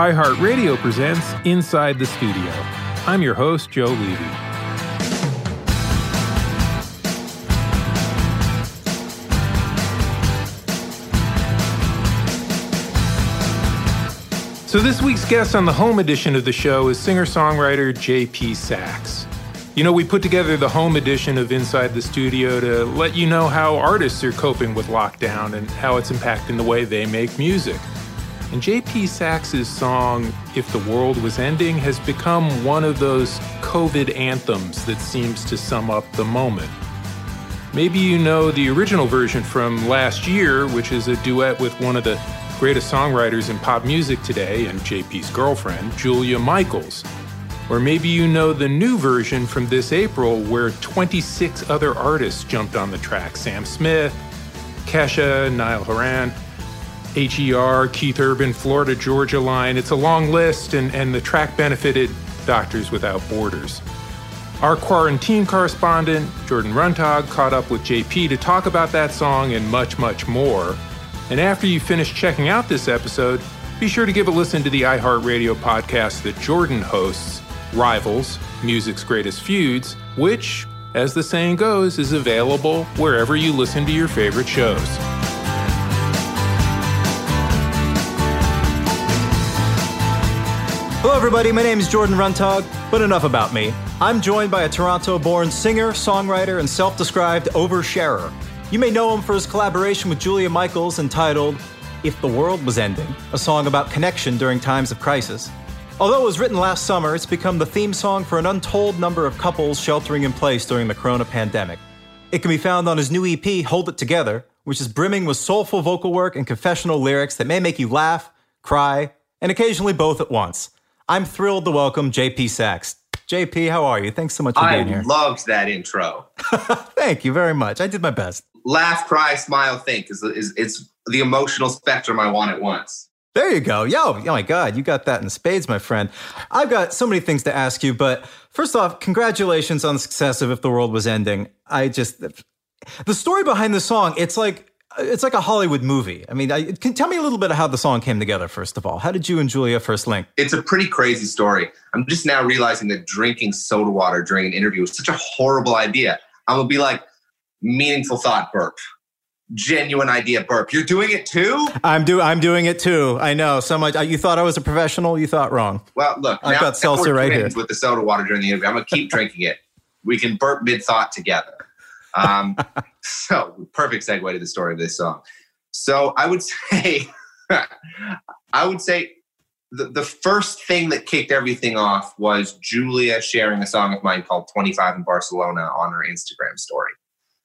iHeartRadio presents Inside the Studio. I'm your host, Joe Levy. So, this week's guest on the home edition of the show is singer songwriter JP Saxe. You know, we put together the home edition of Inside the Studio to let you know how artists are coping with lockdown and how it's impacting the way they make music. And J.P. Saxe's song, If the World Was Ending, has become one of those COVID anthems that seems to sum up the moment. Maybe you know the original version from last year, which is a duet with one of the greatest songwriters in pop music today and JP's girlfriend, Julia Michaels. Or maybe you know the new version from this April where 26 other artists jumped on the track Sam Smith, Kesha, Niall Horan. HER, Keith Urban, Florida Georgia Line. It's a long list, and, and the track benefited Doctors Without Borders. Our quarantine correspondent, Jordan Runtagh, caught up with JP to talk about that song and much, much more. And after you finish checking out this episode, be sure to give a listen to the iHeartRadio podcast that Jordan hosts, Rivals, Music's Greatest Feuds, which, as the saying goes, is available wherever you listen to your favorite shows. Hello, everybody. My name is Jordan Runtagh, but enough about me. I'm joined by a Toronto born singer, songwriter, and self described oversharer. You may know him for his collaboration with Julia Michaels entitled If the World Was Ending, a song about connection during times of crisis. Although it was written last summer, it's become the theme song for an untold number of couples sheltering in place during the corona pandemic. It can be found on his new EP, Hold It Together, which is brimming with soulful vocal work and confessional lyrics that may make you laugh, cry, and occasionally both at once. I'm thrilled to welcome JP Saxe. JP, how are you? Thanks so much for I being here. I loved that intro. Thank you very much. I did my best. Laugh, cry, smile, think is, is it's the emotional spectrum I want at once. There you go. Yo, oh my God, you got that in spades, my friend. I've got so many things to ask you, but first off, congratulations on the success of If the World Was Ending. I just, the story behind the song, it's like it's like a Hollywood movie. I mean, I, can tell me a little bit of how the song came together. First of all, how did you and Julia first link? It's a pretty crazy story. I'm just now realizing that drinking soda water during an interview is such a horrible idea. I'm gonna be like, meaningful thought burp, genuine idea burp. You're doing it too. I'm do I'm doing it too. I know so much. You thought I was a professional. You thought wrong. Well, look, I've got seltzer right here with the soda water during the interview. I'm gonna keep drinking it. We can burp mid thought together. Um, so perfect segue to the story of this song. So I would say, I would say the, the first thing that kicked everything off was Julia sharing a song of mine called 25 in Barcelona on her Instagram story.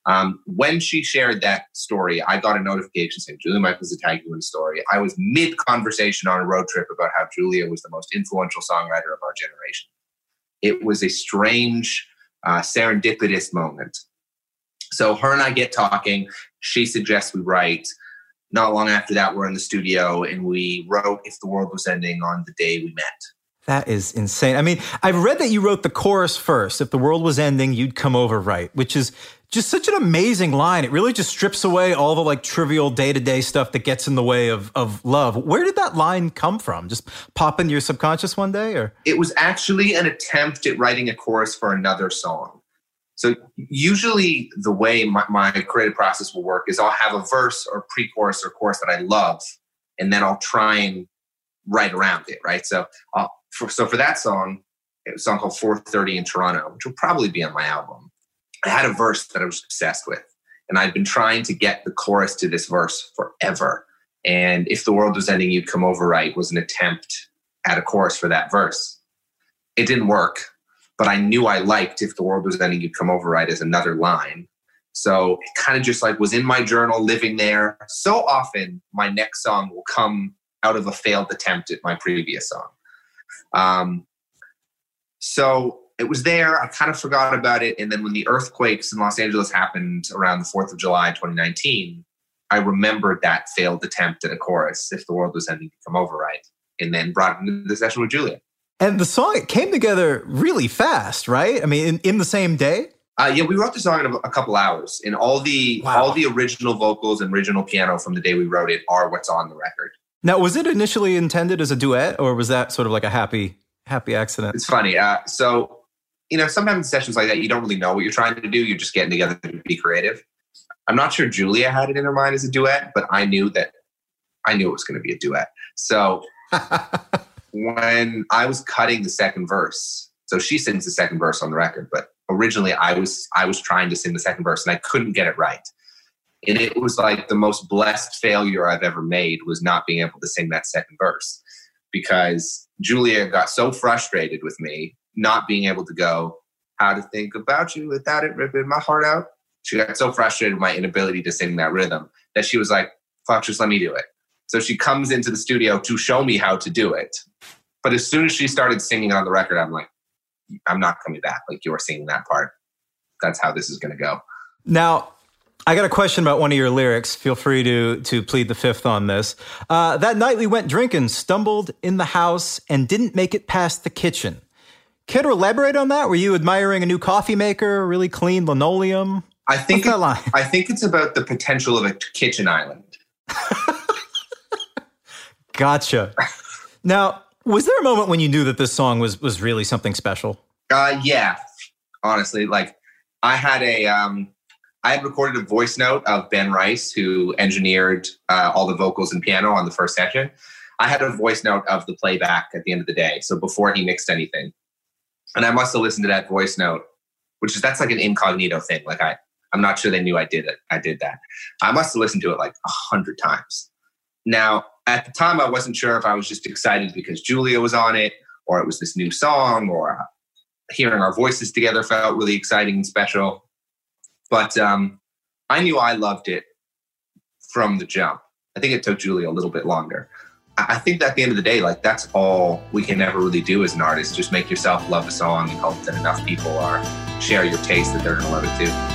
Um, when she shared that story, I got a notification saying Julia Michaels is tagging in the story. I was mid conversation on a road trip about how Julia was the most influential songwriter of our generation. It was a strange, uh, serendipitous moment. So her and I get talking. She suggests we write. Not long after that, we're in the studio and we wrote If the World Was Ending on the day we met. That is insane. I mean, I've read that you wrote the chorus first. If the world was ending, you'd come over right, which is just such an amazing line. It really just strips away all the like trivial day to day stuff that gets in the way of, of love. Where did that line come from? Just pop into your subconscious one day or? It was actually an attempt at writing a chorus for another song. So usually the way my, my creative process will work is I'll have a verse or pre-chorus or chorus that I love, and then I'll try and write around it, right? So I'll, for, so for that song, it was a song called 430 in Toronto, which will probably be on my album. I had a verse that I was obsessed with. And I'd been trying to get the chorus to this verse forever. And if the world was ending, you'd come over right was an attempt at a chorus for that verse. It didn't work, but I knew I liked if the world was ending, you'd come over right as another line. So it kind of just like was in my journal, living there. So often my next song will come out of a failed attempt at my previous song. Um, so it was there. I kind of forgot about it. And then when the earthquakes in Los Angeles happened around the 4th of July, 2019, I remembered that failed attempt at a chorus, If the World Was Ending Come Over Right, and then brought it into the session with Julia. And the song it came together really fast, right? I mean, in, in the same day? Uh, yeah, we wrote the song in a, a couple hours, and all the wow. all the original vocals and original piano from the day we wrote it are what's on the record. Now, was it initially intended as a duet, or was that sort of like a happy happy accident? It's funny. Uh, so, you know, sometimes in sessions like that, you don't really know what you're trying to do. You're just getting together to be creative. I'm not sure Julia had it in her mind as a duet, but I knew that I knew it was going to be a duet. So when I was cutting the second verse, so she sings the second verse on the record, but originally I was I was trying to sing the second verse and I couldn't get it right and it was like the most blessed failure I've ever made was not being able to sing that second verse because Julia got so frustrated with me not being able to go how to think about you without it ripping my heart out. She got so frustrated with my inability to sing that rhythm that she was like, fuck, just let me do it. So she comes into the studio to show me how to do it. But as soon as she started singing on the record, I'm like, I'm not coming back. Like you are singing that part. That's how this is going to go. Now, I got a question about one of your lyrics. Feel free to to plead the fifth on this. Uh, that night we went drinking, stumbled in the house, and didn't make it past the kitchen. Care elaborate on that? Were you admiring a new coffee maker, really clean linoleum? I think it, I think it's about the potential of a kitchen island. gotcha. now, was there a moment when you knew that this song was was really something special? Uh, yeah, honestly, like I had a um, I had recorded a voice note of Ben Rice, who engineered uh, all the vocals and piano on the first session. I had a voice note of the playback at the end of the day, so before he mixed anything. And I must have listened to that voice note, which is that's like an incognito thing. Like I, I'm not sure they knew I did it. I did that. I must have listened to it like a hundred times. Now, at the time, I wasn't sure if I was just excited because Julia was on it, or it was this new song, or hearing our voices together felt really exciting and special. But um, I knew I loved it from the jump. I think it took Julia a little bit longer. I think that at the end of the day, like that's all we can ever really do as an artist. Just make yourself love a song and hope that enough people are share your taste that they're gonna love it too.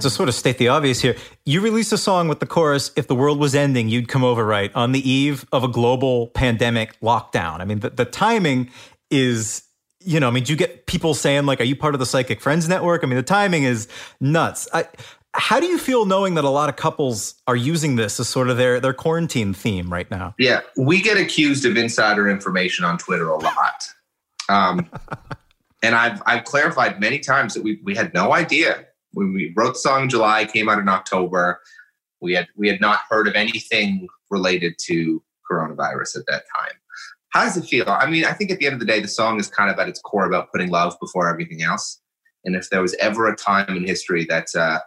To sort of state the obvious here, you released a song with the chorus, If the World Was Ending, You'd Come Over Right, on the eve of a global pandemic lockdown. I mean, the, the timing is, you know, I mean, do you get people saying, like, are you part of the Psychic Friends Network? I mean, the timing is nuts. I, how do you feel knowing that a lot of couples are using this as sort of their, their quarantine theme right now? Yeah, we get accused of insider information on Twitter a lot. Um, and I've, I've clarified many times that we, we had no idea when we wrote the song in July, came out in October. We had we had not heard of anything related to coronavirus at that time. How does it feel? I mean, I think at the end of the day, the song is kind of at its core about putting love before everything else. And if there was ever a time in history that uh,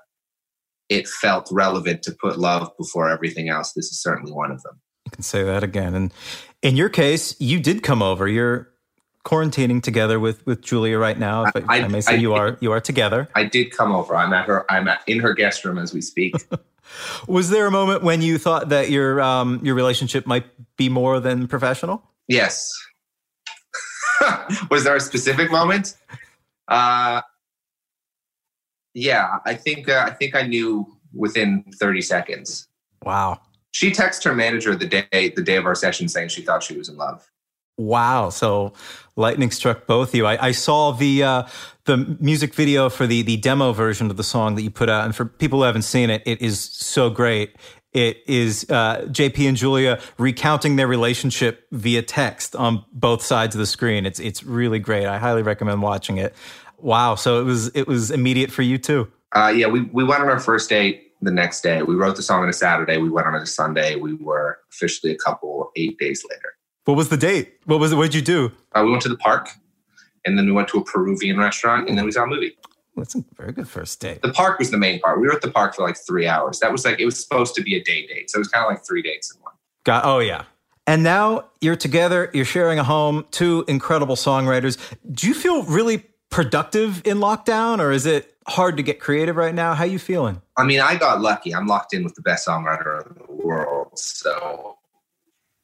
it felt relevant to put love before everything else, this is certainly one of them. You can say that again. And in your case, you did come over. You're quarantining together with with Julia right now. If I, I, I may say I, you are you are together. I did come over. I'm at her. I'm at, in her guest room as we speak. Was there a moment when you thought that your um, your relationship might be more than professional? Yes. Was there a specific moment? Uh, yeah, I think uh, I think I knew within 30 seconds. Wow. She texted her manager the day the day of our session saying she thought she was in love. Wow. So lightning struck both of you. I, I saw the uh, the music video for the the demo version of the song that you put out, and for people who haven't seen it, it is so great. It is uh, JP and Julia recounting their relationship via text on both sides of the screen. It's it's really great. I highly recommend watching it. Wow. So it was it was immediate for you too. Uh, yeah, we we went on our first date the next day. We wrote the song on a Saturday. We went on a Sunday. We were officially a couple eight days later. What was the date? What was it? What did you do? Uh, we went to the park, and then we went to a Peruvian restaurant, and then we saw a movie. That's a very good first date. The park was the main part. We were at the park for like three hours. That was like it was supposed to be a day date, so it was kind of like three dates in one. Got oh yeah. And now you're together. You're sharing a home. Two incredible songwriters. Do you feel really productive in lockdown, or is it hard to get creative right now? How you feeling? I mean, I got lucky. I'm locked in with the best songwriter in the world, so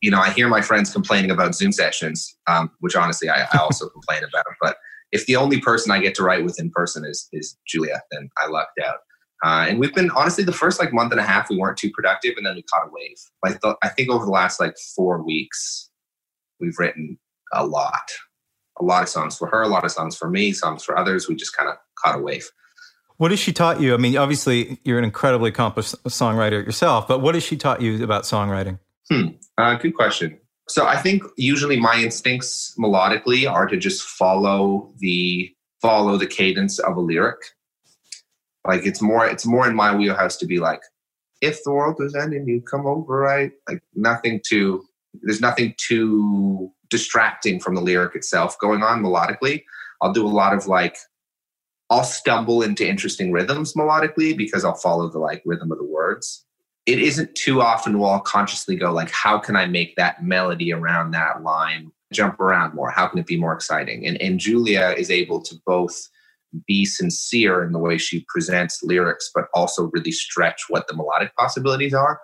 you know, I hear my friends complaining about Zoom sessions, um, which honestly I, I also complain about. But if the only person I get to write with in person is is Julia, then I lucked out. Uh, and we've been honestly the first like month and a half we weren't too productive, and then we caught a wave. Like the, I think over the last like four weeks, we've written a lot, a lot of songs for her, a lot of songs for me, songs for others. We just kind of caught a wave. What has she taught you? I mean, obviously you're an incredibly accomplished songwriter yourself, but what has she taught you about songwriting? Hmm. Uh, good question. So I think usually my instincts melodically are to just follow the follow the cadence of a lyric. Like it's more it's more in my wheelhouse to be like, if the world was ending, you come over, right? Like nothing too there's nothing too distracting from the lyric itself going on melodically. I'll do a lot of like I'll stumble into interesting rhythms melodically because I'll follow the like rhythm of the words. It isn't too often will I'll consciously go like, how can I make that melody around that line jump around more? How can it be more exciting? And and Julia is able to both be sincere in the way she presents lyrics, but also really stretch what the melodic possibilities are.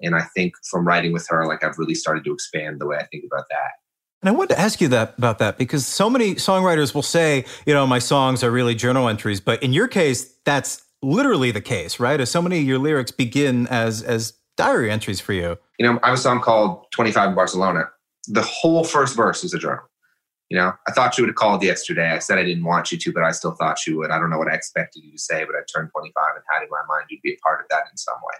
And I think from writing with her, like I've really started to expand the way I think about that. And I wanted to ask you that about that because so many songwriters will say, you know, my songs are really journal entries, but in your case, that's literally the case, right? As so many of your lyrics begin as as diary entries for you. You know, I have a song called 25 in Barcelona. The whole first verse is a journal. You know, I thought you would have called yesterday. I said I didn't want you to, but I still thought you would. I don't know what I expected you to say, but I turned 25 and had in my mind you'd be a part of that in some way.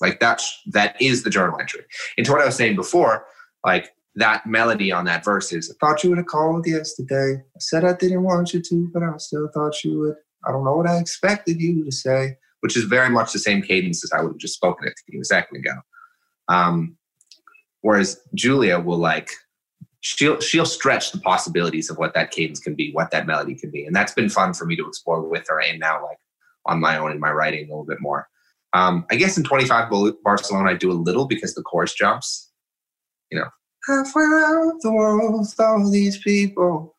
Like that's that is the journal entry. And to what I was saying before, like that melody on that verse is I thought you would have called yesterday. I said I didn't want you to, but I still thought you would. I don't know what I expected you to say, which is very much the same cadence as I would have just spoken it to you a second ago. Um, whereas Julia will like she'll she'll stretch the possibilities of what that cadence can be, what that melody can be, and that's been fun for me to explore with her, and now like on my own in my writing a little bit more. Um, I guess in 25 Barcelona, I do a little because the chorus jumps. You know, halfway around the world all these people,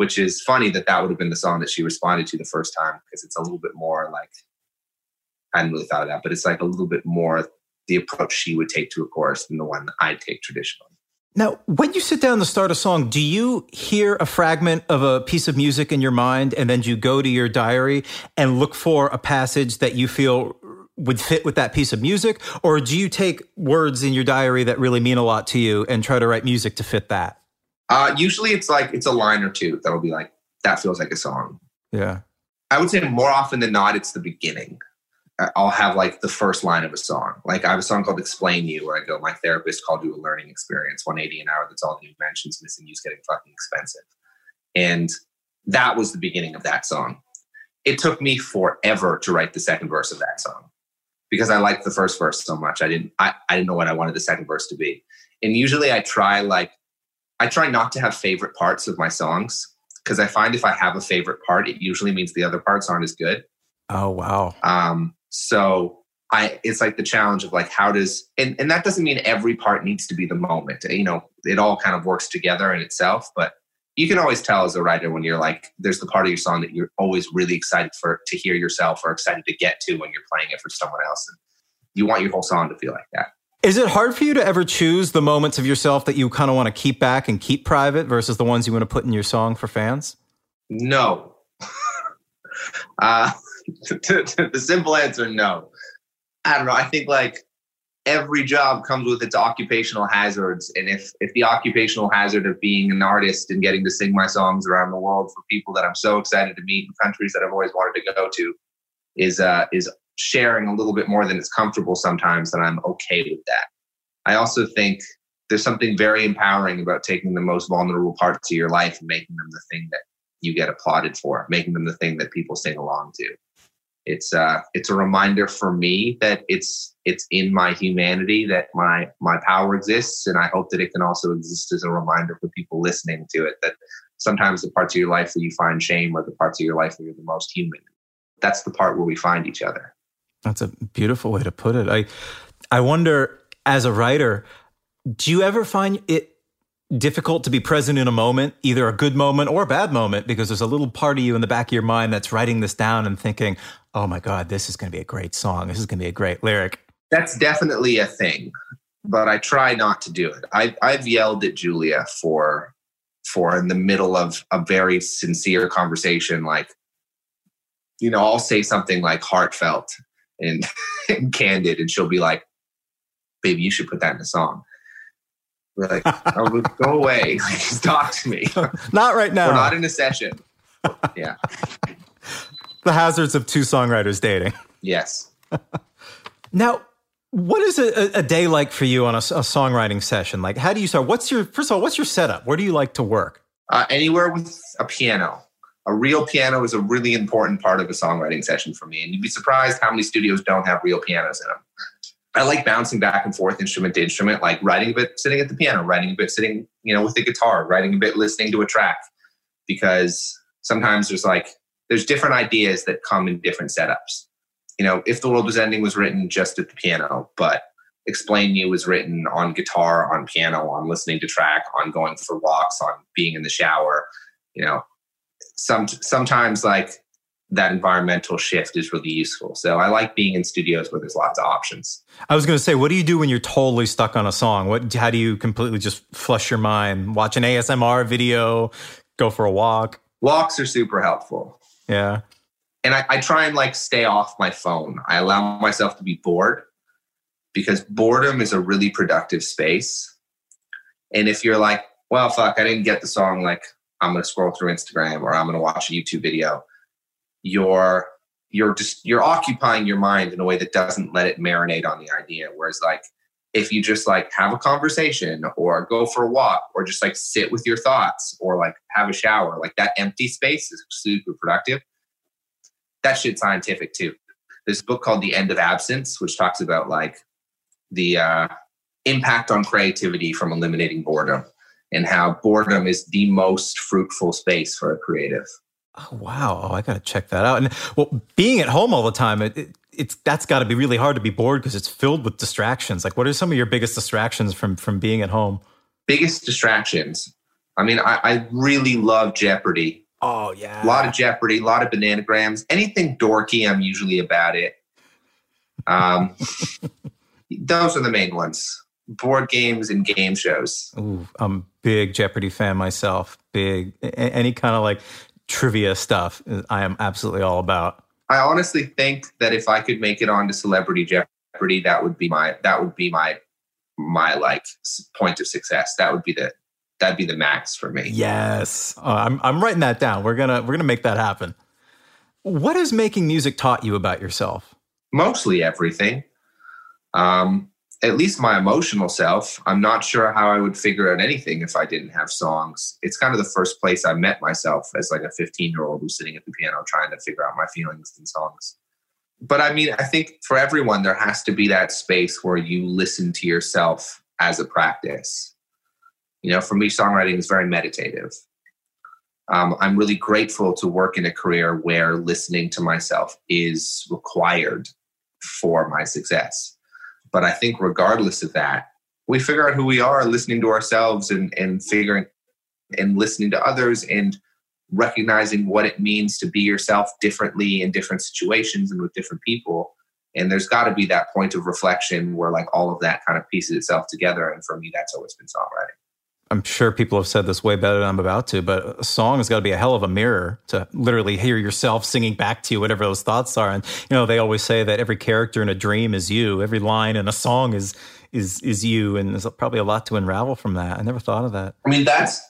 which is funny that that would have been the song that she responded to the first time because it's a little bit more like I hadn't really thought of that, but it's like a little bit more the approach she would take to a chorus than the one I take traditionally. Now, when you sit down to start a song, do you hear a fragment of a piece of music in your mind and then you go to your diary and look for a passage that you feel would fit with that piece of music? Or do you take words in your diary that really mean a lot to you and try to write music to fit that? Uh, usually it's like, it's a line or two that'll be like, that feels like a song. Yeah. I would say more often than not, it's the beginning. I'll have like the first line of a song. Like I have a song called Explain You where I go, My therapist called you a learning experience, 180 an hour, that's all the mentions, missing you's getting fucking expensive. And that was the beginning of that song. It took me forever to write the second verse of that song because I liked the first verse so much. I didn't I, I didn't know what I wanted the second verse to be. And usually I try like I try not to have favorite parts of my songs because I find if I have a favorite part, it usually means the other parts aren't as good. Oh wow. Um, so I, it's like the challenge of like, how does, and, and that doesn't mean every part needs to be the moment. You know, it all kind of works together in itself, but you can always tell as a writer when you're like, there's the part of your song that you're always really excited for to hear yourself or excited to get to when you're playing it for someone else. And you want your whole song to feel like that. Is it hard for you to ever choose the moments of yourself that you kind of want to keep back and keep private versus the ones you want to put in your song for fans? No. uh, the simple answer, no. I don't know. I think like every job comes with its occupational hazards, and if if the occupational hazard of being an artist and getting to sing my songs around the world for people that I'm so excited to meet in countries that I've always wanted to go to is uh, is sharing a little bit more than it's comfortable sometimes, then I'm okay with that. I also think there's something very empowering about taking the most vulnerable parts of your life and making them the thing that you get applauded for, making them the thing that people sing along to. It's uh it's a reminder for me that it's it's in my humanity that my my power exists and i hope that it can also exist as a reminder for people listening to it that sometimes the parts of your life where you find shame are the parts of your life where you're the most human. That's the part where we find each other that's a beautiful way to put it i i wonder as a writer do you ever find it difficult to be present in a moment, either a good moment or a bad moment, because there's a little part of you in the back of your mind that's writing this down and thinking, oh my God, this is going to be a great song. This is going to be a great lyric. That's definitely a thing, but I try not to do it. I, I've yelled at Julia for for in the middle of a very sincere conversation, like, you know, I'll say something like heartfelt and, and candid, and she'll be like, baby, you should put that in a song. We're like, oh, go away. Like, just talk to me. not right now. We're not in a session. Yeah. the hazards of two songwriters dating. Yes. now, what is a, a, day like for you on a, a, songwriting session? Like, how do you start? What's your first of all? What's your setup? Where do you like to work? Uh, anywhere with a piano. A real piano is a really important part of a songwriting session for me, and you'd be surprised how many studios don't have real pianos in them. I like bouncing back and forth instrument to instrument, like writing a bit sitting at the piano, writing a bit sitting, you know, with the guitar, writing a bit listening to a track. Because sometimes there's like there's different ideas that come in different setups. You know, if the world was ending was written just at the piano, but explain you was written on guitar, on piano, on listening to track, on going for walks, on being in the shower. You know, some sometimes like that environmental shift is really useful. So I like being in studios where there's lots of options. I was going to say, what do you do when you're totally stuck on a song? What, how do you completely just flush your mind? Watch an ASMR video, go for a walk. Walks are super helpful. Yeah. And I, I try and like stay off my phone. I allow myself to be bored because boredom is a really productive space. And if you're like, well, fuck, I didn't get the song, like I'm going to scroll through Instagram or I'm going to watch a YouTube video, you're you're just you're occupying your mind in a way that doesn't let it marinate on the idea. Whereas like if you just like have a conversation or go for a walk or just like sit with your thoughts or like have a shower, like that empty space is super productive. That shit's scientific too. A book called The End of Absence, which talks about like the uh, impact on creativity from eliminating boredom and how boredom is the most fruitful space for a creative. Oh wow! Oh, I got to check that out. And well, being at home all the time, it, it it's that's got to be really hard to be bored because it's filled with distractions. Like, what are some of your biggest distractions from from being at home? Biggest distractions. I mean, I, I really love Jeopardy. Oh yeah, a lot of Jeopardy, a lot of bananagrams. Anything dorky, I'm usually about it. Um, those are the main ones. Board games and game shows. Ooh, I'm big Jeopardy fan myself. Big any kind of like trivia stuff. I am absolutely all about. I honestly think that if I could make it onto Celebrity Jeopardy, that would be my that would be my my like point of success. That would be the that'd be the max for me. Yes, uh, I'm I'm writing that down. We're gonna we're gonna make that happen. What has making music taught you about yourself? Mostly everything. Um, at least my emotional self. I'm not sure how I would figure out anything if I didn't have songs. It's kind of the first place I met myself as like a 15 year old who's sitting at the piano trying to figure out my feelings in songs. But I mean, I think for everyone, there has to be that space where you listen to yourself as a practice. You know, for me, songwriting is very meditative. Um, I'm really grateful to work in a career where listening to myself is required for my success but I think regardless of that, we figure out who we are listening to ourselves and, and figuring and listening to others and recognizing what it means to be yourself differently in different situations and with different people. And there's got to be that point of reflection where like all of that kind of pieces itself together. And for me, that's always been songwriting. I'm sure people have said this way better than I'm about to, but a song has got to be a hell of a mirror to literally hear yourself singing back to you whatever those thoughts are. And you know, they always say that every character in a dream is you. Every line in a song is is is you, and there's probably a lot to unravel from that. I never thought of that. I mean, that's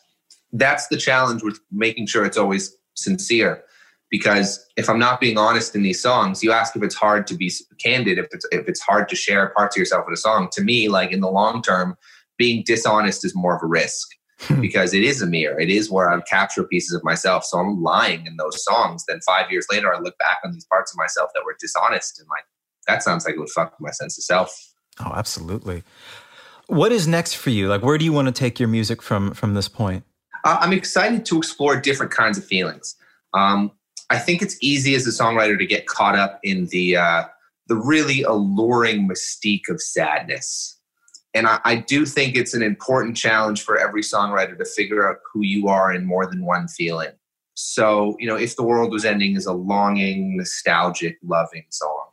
that's the challenge with making sure it's always sincere. Because if I'm not being honest in these songs, you ask if it's hard to be candid, if it's if it's hard to share parts of yourself with a song. To me, like in the long term being dishonest is more of a risk hmm. because it is a mirror. It is where I've captured pieces of myself. So I'm lying in those songs. Then five years later, I look back on these parts of myself that were dishonest and like, that sounds like it would fuck my sense of self. Oh, absolutely. What is next for you? Like, where do you want to take your music from from this point? Uh, I'm excited to explore different kinds of feelings. Um, I think it's easy as a songwriter to get caught up in the uh, the really alluring mystique of sadness and I, I, do think it's an important challenge for every songwriter to figure out who you are in more than one feeling. So, you know, if the world was ending is a longing, nostalgic, loving song,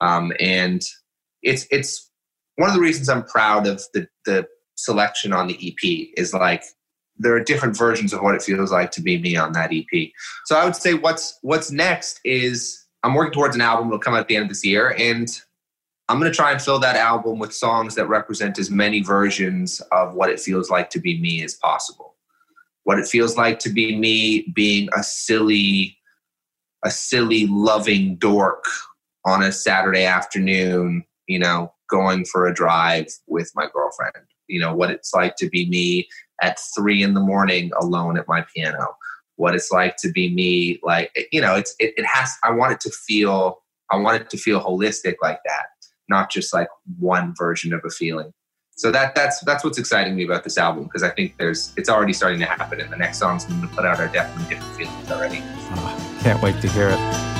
um, and it's it's one of the reasons I'm proud of the the selection on the EP is like there are different versions of what it feels like to be me on that EP. So I would say what's what's next is I'm working towards an album. It'll come out at the end of this year, and I'm going to try and fill that album with songs that represent as many versions of what it feels like to be me as possible. What it feels like to be me being a silly, a silly, loving dork on a Saturday afternoon, you know, going for a drive with my girlfriend. You know, what it's like to be me at three in the morning alone at my piano. What it's like to be me, like, you know, it's, it, it has, I want it to feel, I want it to feel holistic like that not just like one version of a feeling. So that that's that's what's exciting me about this album because I think there's it's already starting to happen, and the next songs I'm going to put out are definitely different feelings already. Oh, can't wait to hear it.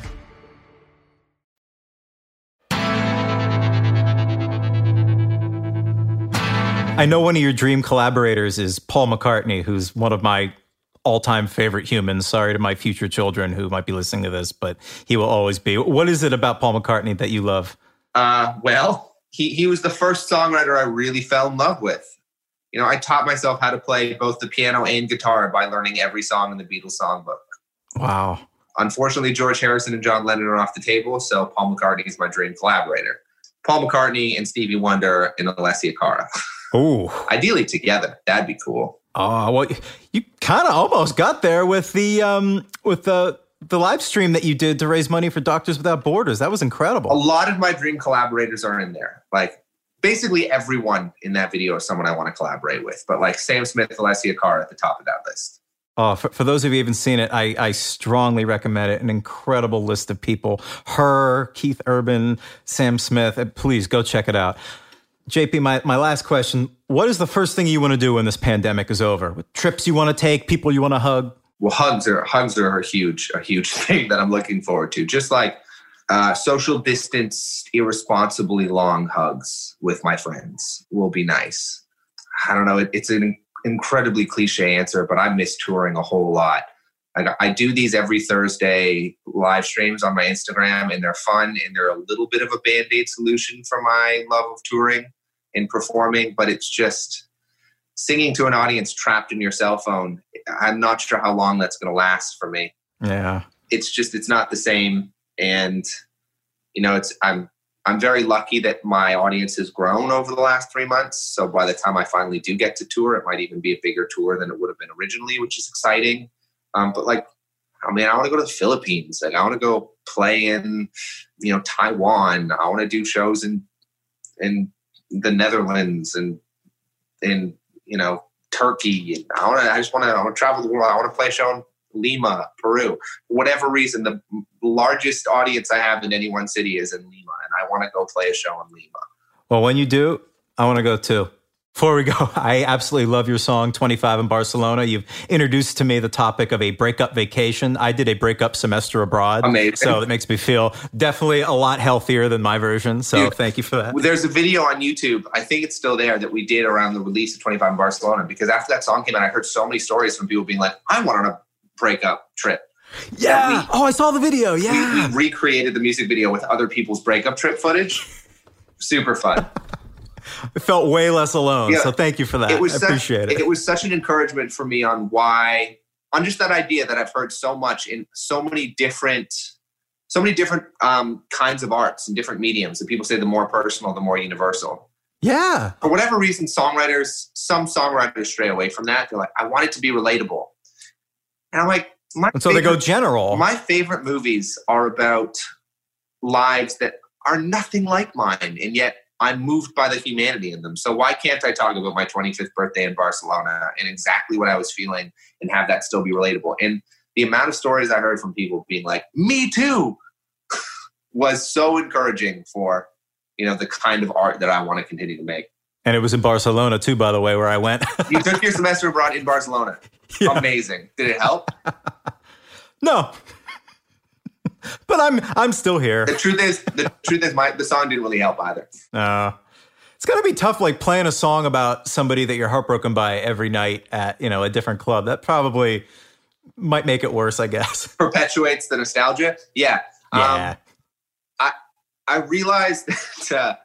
I know one of your dream collaborators is Paul McCartney, who's one of my all-time favorite humans. Sorry to my future children who might be listening to this, but he will always be. What is it about Paul McCartney that you love? Uh, well, he he was the first songwriter I really fell in love with. You know, I taught myself how to play both the piano and guitar by learning every song in the Beatles songbook. Wow. Unfortunately, George Harrison and John Lennon are off the table, so Paul McCartney is my dream collaborator. Paul McCartney and Stevie Wonder and Alessia Cara. Oh, ideally together. That'd be cool. Oh well, you kind of almost got there with the um with the the live stream that you did to raise money for Doctors Without Borders. That was incredible. A lot of my dream collaborators are in there. Like basically everyone in that video is someone I want to collaborate with. But like Sam Smith, Alessia Cara at the top of that list. Oh, for, for, those of you who haven't seen it, I, I strongly recommend it. An incredible list of people. Her, Keith Urban, Sam Smith. Please go check it out. JP, my, my last question. What is the first thing you want to do when this pandemic is over? Trips you want to take, people you want to hug? Well, hugs are hugs are a huge, a huge thing that I'm looking forward to. Just like uh, social distance, irresponsibly long hugs with my friends will be nice. I don't know. It, it's an incredibly cliche answer, but I miss touring a whole lot. I, I do these every Thursday live streams on my Instagram, and they're fun and they're a little bit of a band aid solution for my love of touring and performing. But it's just singing to an audience trapped in your cell phone. I'm not sure how long that's going to last for me. Yeah, it's just it's not the same, and you know, it's I'm I'm very lucky that my audience has grown over the last three months. So by the time I finally do get to tour, it might even be a bigger tour than it would have been originally, which is exciting. Um, but like, I mean, I want to go to the Philippines. Like, I want to go play in, you know, Taiwan. I want to do shows in in the Netherlands and in you know Turkey. And I want to. I just want to. I want to travel the world. I want to play a show in Lima, Peru. For whatever reason, the largest audience I have in any one city is in Lima, and I want to go play a show in Lima. Well, when you do, I want to go too. Before we go, I absolutely love your song 25 in Barcelona. You've introduced to me the topic of a breakup vacation. I did a breakup semester abroad. Amazing. So it makes me feel definitely a lot healthier than my version. So Dude, thank you for that. There's a video on YouTube, I think it's still there, that we did around the release of 25 in Barcelona because after that song came out, I heard so many stories from people being like, I went on a breakup trip. Yeah. we- oh, I saw the video. We, Yeah. we recreated the music video with other people's breakup trip footage. Super fun. I felt way less alone. Yeah. So thank you for that. it was I such, appreciate it. It was such an encouragement for me on why, on just that idea that I've heard so much in so many different, so many different um, kinds of arts and different mediums. And people say the more personal, the more universal. yeah. For whatever reason, songwriters, some songwriters stray away from that. They're like, I want it to be relatable. And I'm like, my And so they go general. My favorite movies are about lives that are nothing like mine, and yet I'm moved by the humanity in them. So why can't I talk about my 25th birthday in Barcelona and exactly what I was feeling and have that still be relatable? And the amount of stories I heard from people being like, "Me too," was so encouraging for you know the kind of art that I want to continue to make. and it was in Barcelona too, by the way, where I went. You took your semester abroad in Barcelona. Yeah. Amazing. Did it help? no. but I'm I'm still here. The truth is, the truth is, my the song didn't really help either. Uh, it's gotta be tough, like playing a song about somebody that you're heartbroken by every night at you know a different club. That probably might make it worse, I guess. Perpetuates the nostalgia. Yeah. Yeah. Um, I realized that uh,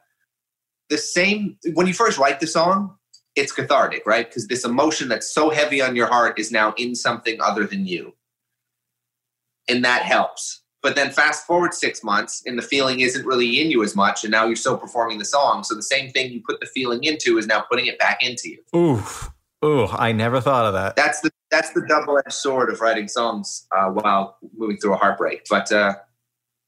the same when you first write the song, it's cathartic, right? Because this emotion that's so heavy on your heart is now in something other than you, and that helps. But then fast forward six months, and the feeling isn't really in you as much, and now you're still performing the song. So the same thing you put the feeling into is now putting it back into you. Ooh, ooh, I never thought of that. That's the that's the double edged sword of writing songs uh, while moving through a heartbreak. But uh,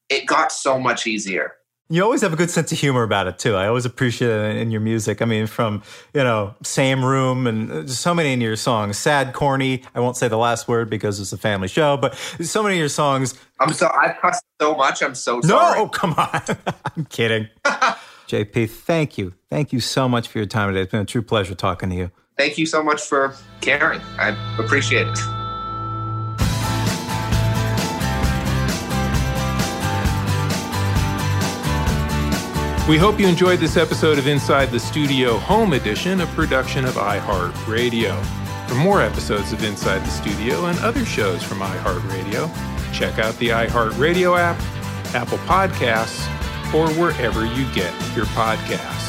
it got so much easier. You always have a good sense of humor about it too. I always appreciate it in your music. I mean, from you know, same room and uh, so many in your songs. Sad, corny. I won't say the last word because it's a family show, but so many of your songs. I'm so I cussed so much. I'm so No, sorry. oh, come on. I'm kidding. JP, thank you, thank you so much for your time today. It's been a true pleasure talking to you. Thank you so much for caring. I appreciate it. We hope you enjoyed this episode of Inside the Studio Home Edition, a production of iHeartRadio. For more episodes of Inside the Studio and other shows from iHeartRadio, check out the iHeartRadio app, Apple Podcasts, or wherever you get your podcasts.